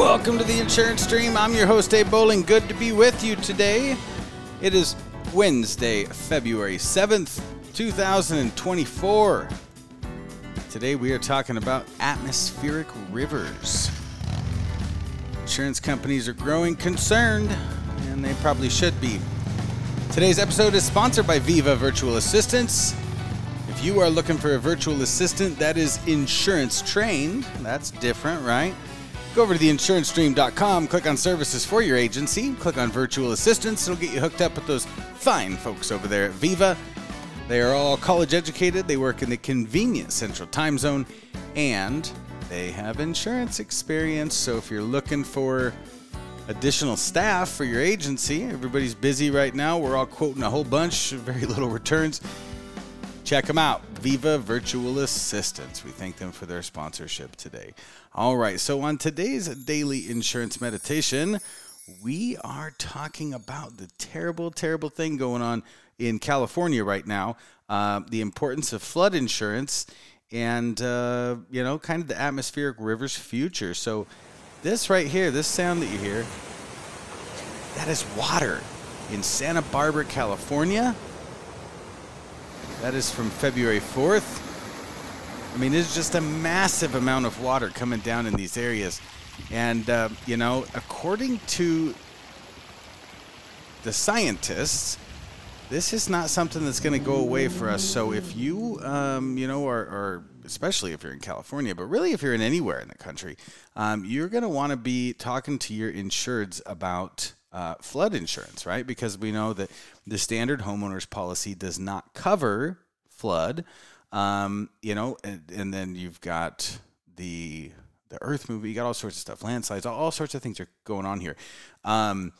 Welcome to the Insurance Dream. I'm your host, Abe Bowling. Good to be with you today. It is Wednesday, February 7th, 2024. Today we are talking about atmospheric rivers. Insurance companies are growing concerned, and they probably should be. Today's episode is sponsored by Viva Virtual Assistants. If you are looking for a virtual assistant that is insurance trained, that's different, right? Go over to theinsurancedream.com, click on services for your agency, click on virtual assistants. It'll get you hooked up with those fine folks over there at Viva. They are all college educated, they work in the convenient central time zone, and they have insurance experience. So if you're looking for additional staff for your agency, everybody's busy right now. We're all quoting a whole bunch, very little returns. Check them out. Viva Virtual Assistants. We thank them for their sponsorship today. All right, so on today's daily insurance meditation, we are talking about the terrible, terrible thing going on in California right now uh, the importance of flood insurance and, uh, you know, kind of the atmospheric river's future. So, this right here, this sound that you hear, that is water in Santa Barbara, California. That is from February 4th. I mean, there's just a massive amount of water coming down in these areas. And, uh, you know, according to the scientists, this is not something that's going to go away for us. So if you, um, you know, are, are, especially if you're in California, but really if you're in anywhere in the country, um, you're going to want to be talking to your insureds about uh, flood insurance, right? Because we know that the standard homeowners policy does not cover flood. Um, you know, and, and, then you've got the the Earth movie. You got all sorts of stuff, landslides, all, all sorts of things are going on here. Um,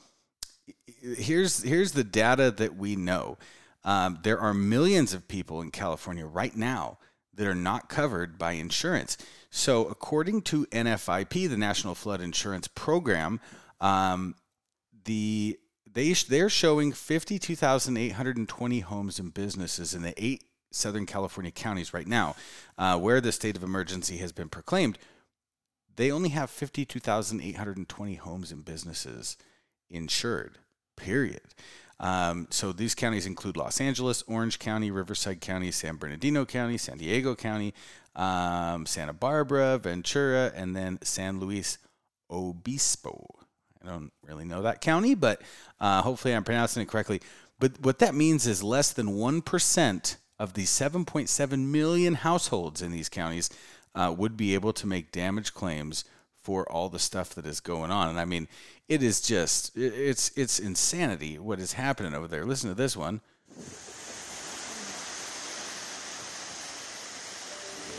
here's here's the data that we know. Um, there are millions of people in California right now that are not covered by insurance. So, according to NFIP, the National Flood Insurance Program, um, the they they're showing 52,820 homes and businesses in the eight Southern California counties right now, uh, where the state of emergency has been proclaimed. They only have 52,820 homes and businesses insured. Period. Um, so these counties include Los Angeles, Orange County, Riverside County, San Bernardino County, San Diego County, um, Santa Barbara, Ventura, and then San Luis Obispo. I don't really know that county, but uh, hopefully I'm pronouncing it correctly. But what that means is less than 1% of the 7.7 million households in these counties uh, would be able to make damage claims for all the stuff that is going on. And I mean, it is just it's it's insanity what is happening over there. Listen to this one.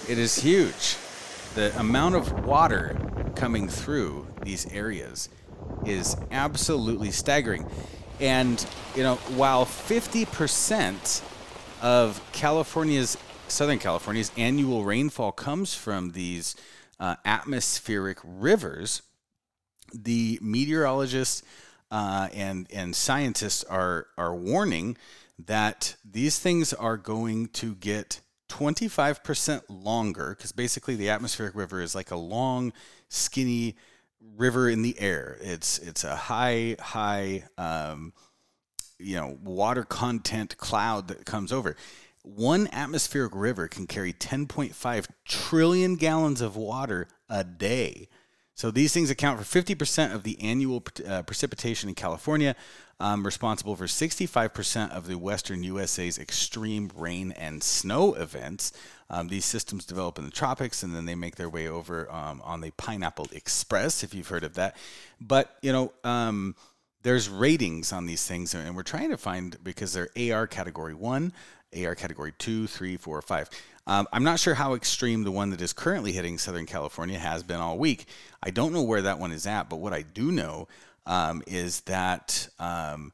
It is huge. The amount of water coming through these areas is absolutely staggering. And, you know, while 50% of California's, Southern California's annual rainfall comes from these uh, atmospheric rivers, the meteorologists uh, and, and scientists are, are warning that these things are going to get 25% longer because basically the atmospheric river is like a long, skinny, river in the air. It's it's a high high um, you know water content cloud that comes over. One atmospheric river can carry 10.5 trillion gallons of water a day. So these things account for 50% of the annual uh, precipitation in California, um, responsible for 65% of the western USA's extreme rain and snow events. Um, these systems develop in the tropics and then they make their way over um, on the Pineapple Express, if you've heard of that. But, you know, um, there's ratings on these things, and we're trying to find because they're AR category one, AR category two, three, four, five. Um, I'm not sure how extreme the one that is currently hitting Southern California has been all week. I don't know where that one is at, but what I do know um, is that um,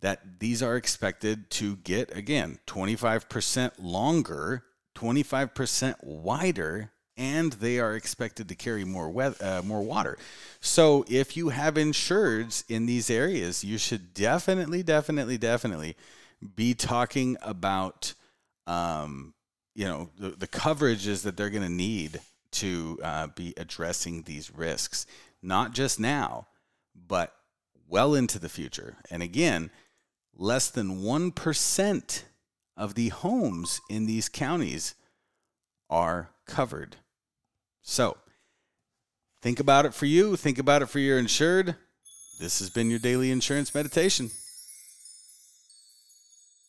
that these are expected to get again 25% longer 25% wider and they are expected to carry more weather, uh, more water. So if you have insureds in these areas, you should definitely, definitely, definitely be talking about, um, you know, the, the coverages that they're going to need to uh, be addressing these risks. not just now, but well into the future. And again, less than 1% of the homes in these counties are covered. So, think about it for you, think about it for your insured. This has been your daily insurance meditation.